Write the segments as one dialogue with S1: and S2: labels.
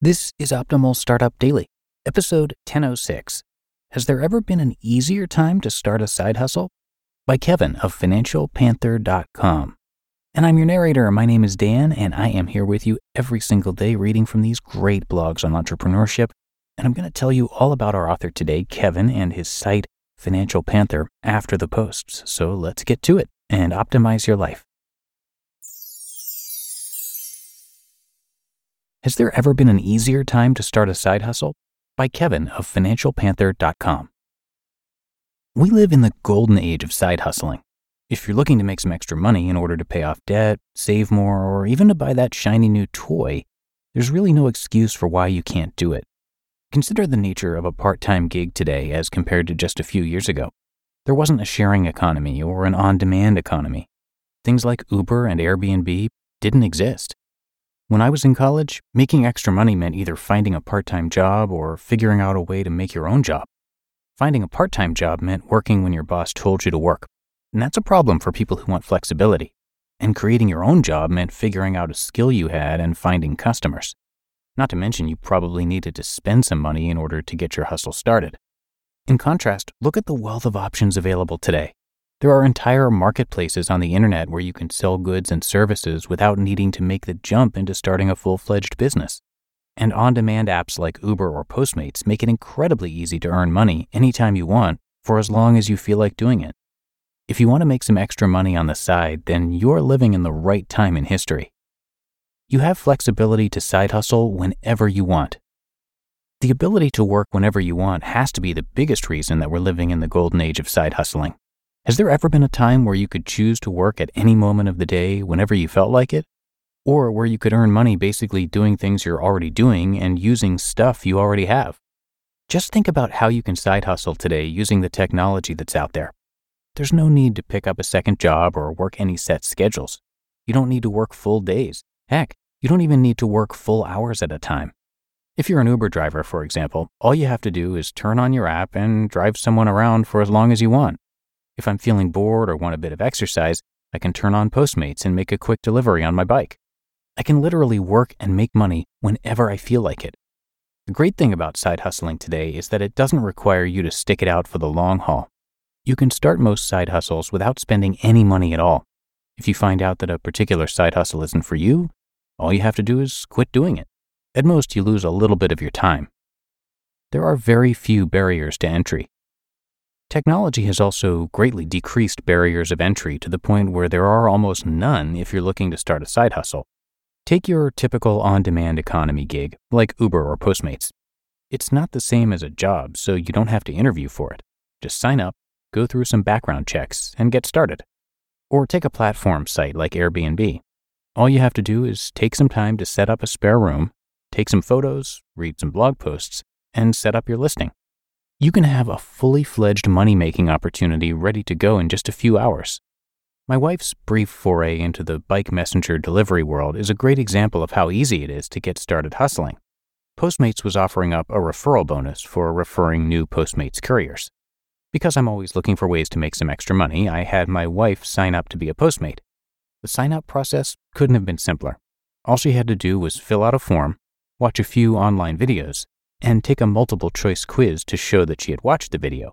S1: This is Optimal Startup Daily, episode 1006. Has there ever been an easier time to start a side hustle? By Kevin of FinancialPanther.com. And I'm your narrator. My name is Dan, and I am here with you every single day reading from these great blogs on entrepreneurship. And I'm going to tell you all about our author today, Kevin, and his site, Financial Panther, after the posts. So let's get to it and optimize your life. Has there ever been an easier time to start a side hustle? By Kevin of FinancialPanther.com. We live in the golden age of side hustling. If you're looking to make some extra money in order to pay off debt, save more, or even to buy that shiny new toy, there's really no excuse for why you can't do it. Consider the nature of a part time gig today as compared to just a few years ago. There wasn't a sharing economy or an on demand economy. Things like Uber and Airbnb didn't exist. When I was in college, making extra money meant either finding a part time job or figuring out a way to make your own job. Finding a part time job meant working when your boss told you to work. And that's a problem for people who want flexibility. And creating your own job meant figuring out a skill you had and finding customers. Not to mention, you probably needed to spend some money in order to get your hustle started. In contrast, look at the wealth of options available today. There are entire marketplaces on the internet where you can sell goods and services without needing to make the jump into starting a full fledged business. And on demand apps like Uber or Postmates make it incredibly easy to earn money anytime you want for as long as you feel like doing it. If you want to make some extra money on the side, then you're living in the right time in history. You have flexibility to side hustle whenever you want. The ability to work whenever you want has to be the biggest reason that we're living in the golden age of side hustling. Has there ever been a time where you could choose to work at any moment of the day whenever you felt like it? Or where you could earn money basically doing things you're already doing and using stuff you already have? Just think about how you can side hustle today using the technology that's out there. There's no need to pick up a second job or work any set schedules. You don't need to work full days. Heck, you don't even need to work full hours at a time. If you're an Uber driver, for example, all you have to do is turn on your app and drive someone around for as long as you want. If I'm feeling bored or want a bit of exercise, I can turn on Postmates and make a quick delivery on my bike. I can literally work and make money whenever I feel like it. The great thing about side hustling today is that it doesn't require you to stick it out for the long haul. You can start most side hustles without spending any money at all. If you find out that a particular side hustle isn't for you, all you have to do is quit doing it. At most, you lose a little bit of your time. There are very few barriers to entry. Technology has also greatly decreased barriers of entry to the point where there are almost none if you're looking to start a side hustle. Take your typical on demand economy gig, like Uber or Postmates. It's not the same as a job, so you don't have to interview for it. Just sign up, go through some background checks, and get started. Or take a platform site like Airbnb. All you have to do is take some time to set up a spare room, take some photos, read some blog posts, and set up your listing you can have a fully fledged money making opportunity ready to go in just a few hours. My wife's brief foray into the bike messenger delivery world is a great example of how easy it is to get started hustling. Postmates was offering up a referral bonus for referring new Postmates couriers. Because I'm always looking for ways to make some extra money, I had my wife sign up to be a Postmate. The sign up process couldn't have been simpler. All she had to do was fill out a form, watch a few online videos, and take a multiple choice quiz to show that she had watched the video.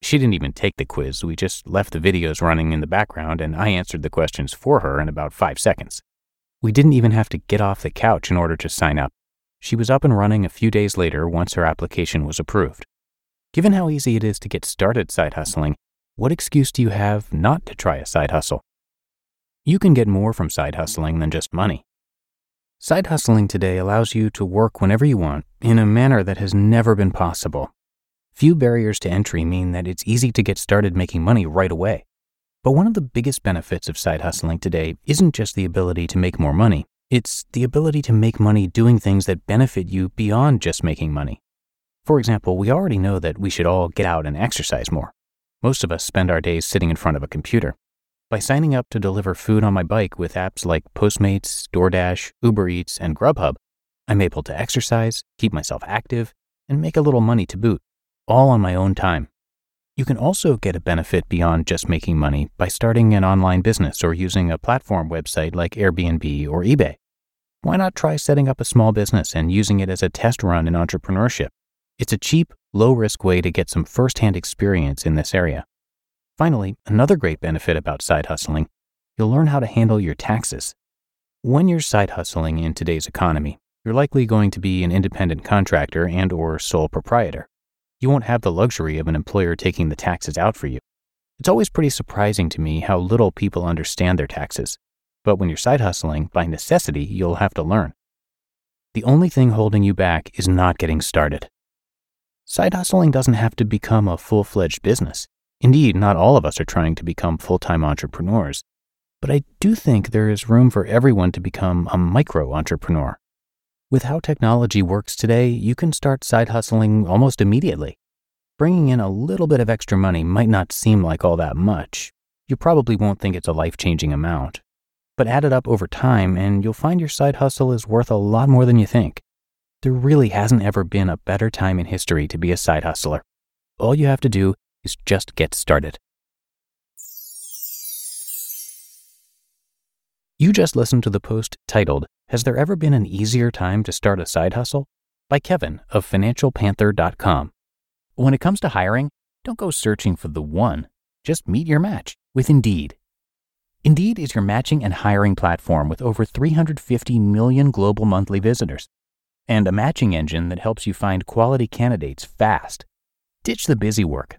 S1: She didn't even take the quiz, we just left the videos running in the background and I answered the questions for her in about five seconds. We didn't even have to get off the couch in order to sign up. She was up and running a few days later once her application was approved. Given how easy it is to get started side hustling, what excuse do you have not to try a side hustle? You can get more from side hustling than just money. Side hustling today allows you to work whenever you want in a manner that has never been possible. Few barriers to entry mean that it's easy to get started making money right away. But one of the biggest benefits of side hustling today isn't just the ability to make more money, It's the ability to make money doing things that benefit you beyond just making money. For example, we already know that we should all get out and exercise more. Most of us spend our days sitting in front of a computer. By signing up to deliver food on my bike with apps like Postmates, DoorDash, Uber Eats, and Grubhub, I'm able to exercise, keep myself active, and make a little money to boot, all on my own time. You can also get a benefit beyond just making money by starting an online business or using a platform website like Airbnb or eBay. Why not try setting up a small business and using it as a test run in entrepreneurship? It's a cheap, low risk way to get some firsthand experience in this area. Finally, another great benefit about side hustling you'll learn how to handle your taxes. When you're side hustling in today's economy, you're likely going to be an independent contractor and or sole proprietor. You won't have the luxury of an employer taking the taxes out for you. It's always pretty surprising to me how little people understand their taxes. But when you're side hustling, by necessity, you'll have to learn. The only thing holding you back is not getting started. Side hustling doesn't have to become a full fledged business. Indeed, not all of us are trying to become full time entrepreneurs. But I do think there is room for everyone to become a micro entrepreneur. With how technology works today, you can start side hustling almost immediately. Bringing in a little bit of extra money might not seem like all that much. You probably won't think it's a life changing amount. But add it up over time, and you'll find your side hustle is worth a lot more than you think. There really hasn't ever been a better time in history to be a side hustler. All you have to do is just get started. You just listened to the post titled, Has There Ever Been an Easier Time to Start a Side Hustle? by Kevin of FinancialPanther.com. When it comes to hiring, don't go searching for the one, just meet your match with Indeed. Indeed is your matching and hiring platform with over 350 million global monthly visitors and a matching engine that helps you find quality candidates fast. Ditch the busy work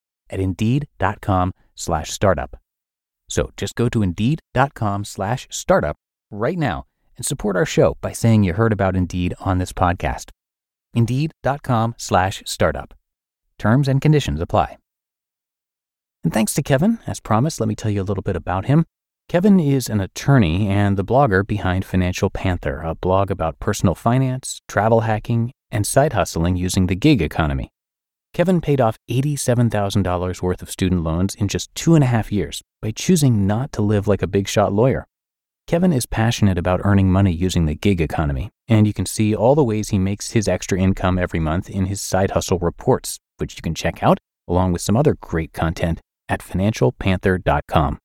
S1: at indeed.com slash startup. So just go to indeed.com slash startup right now and support our show by saying you heard about Indeed on this podcast. Indeed.com slash startup. Terms and conditions apply. And thanks to Kevin. As promised, let me tell you a little bit about him. Kevin is an attorney and the blogger behind Financial Panther, a blog about personal finance, travel hacking, and side hustling using the gig economy. Kevin paid off $87,000 worth of student loans in just two and a half years by choosing not to live like a big shot lawyer. Kevin is passionate about earning money using the gig economy, and you can see all the ways he makes his extra income every month in his side hustle reports, which you can check out along with some other great content at financialpanther.com.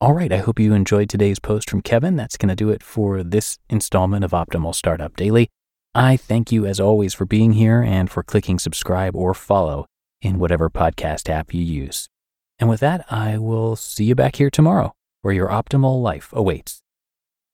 S1: All right, I hope you enjoyed today's post from Kevin. That's going to do it for this installment of Optimal Startup Daily. I thank you as always for being here and for clicking subscribe or follow in whatever podcast app you use. And with that, I will see you back here tomorrow where your optimal life awaits.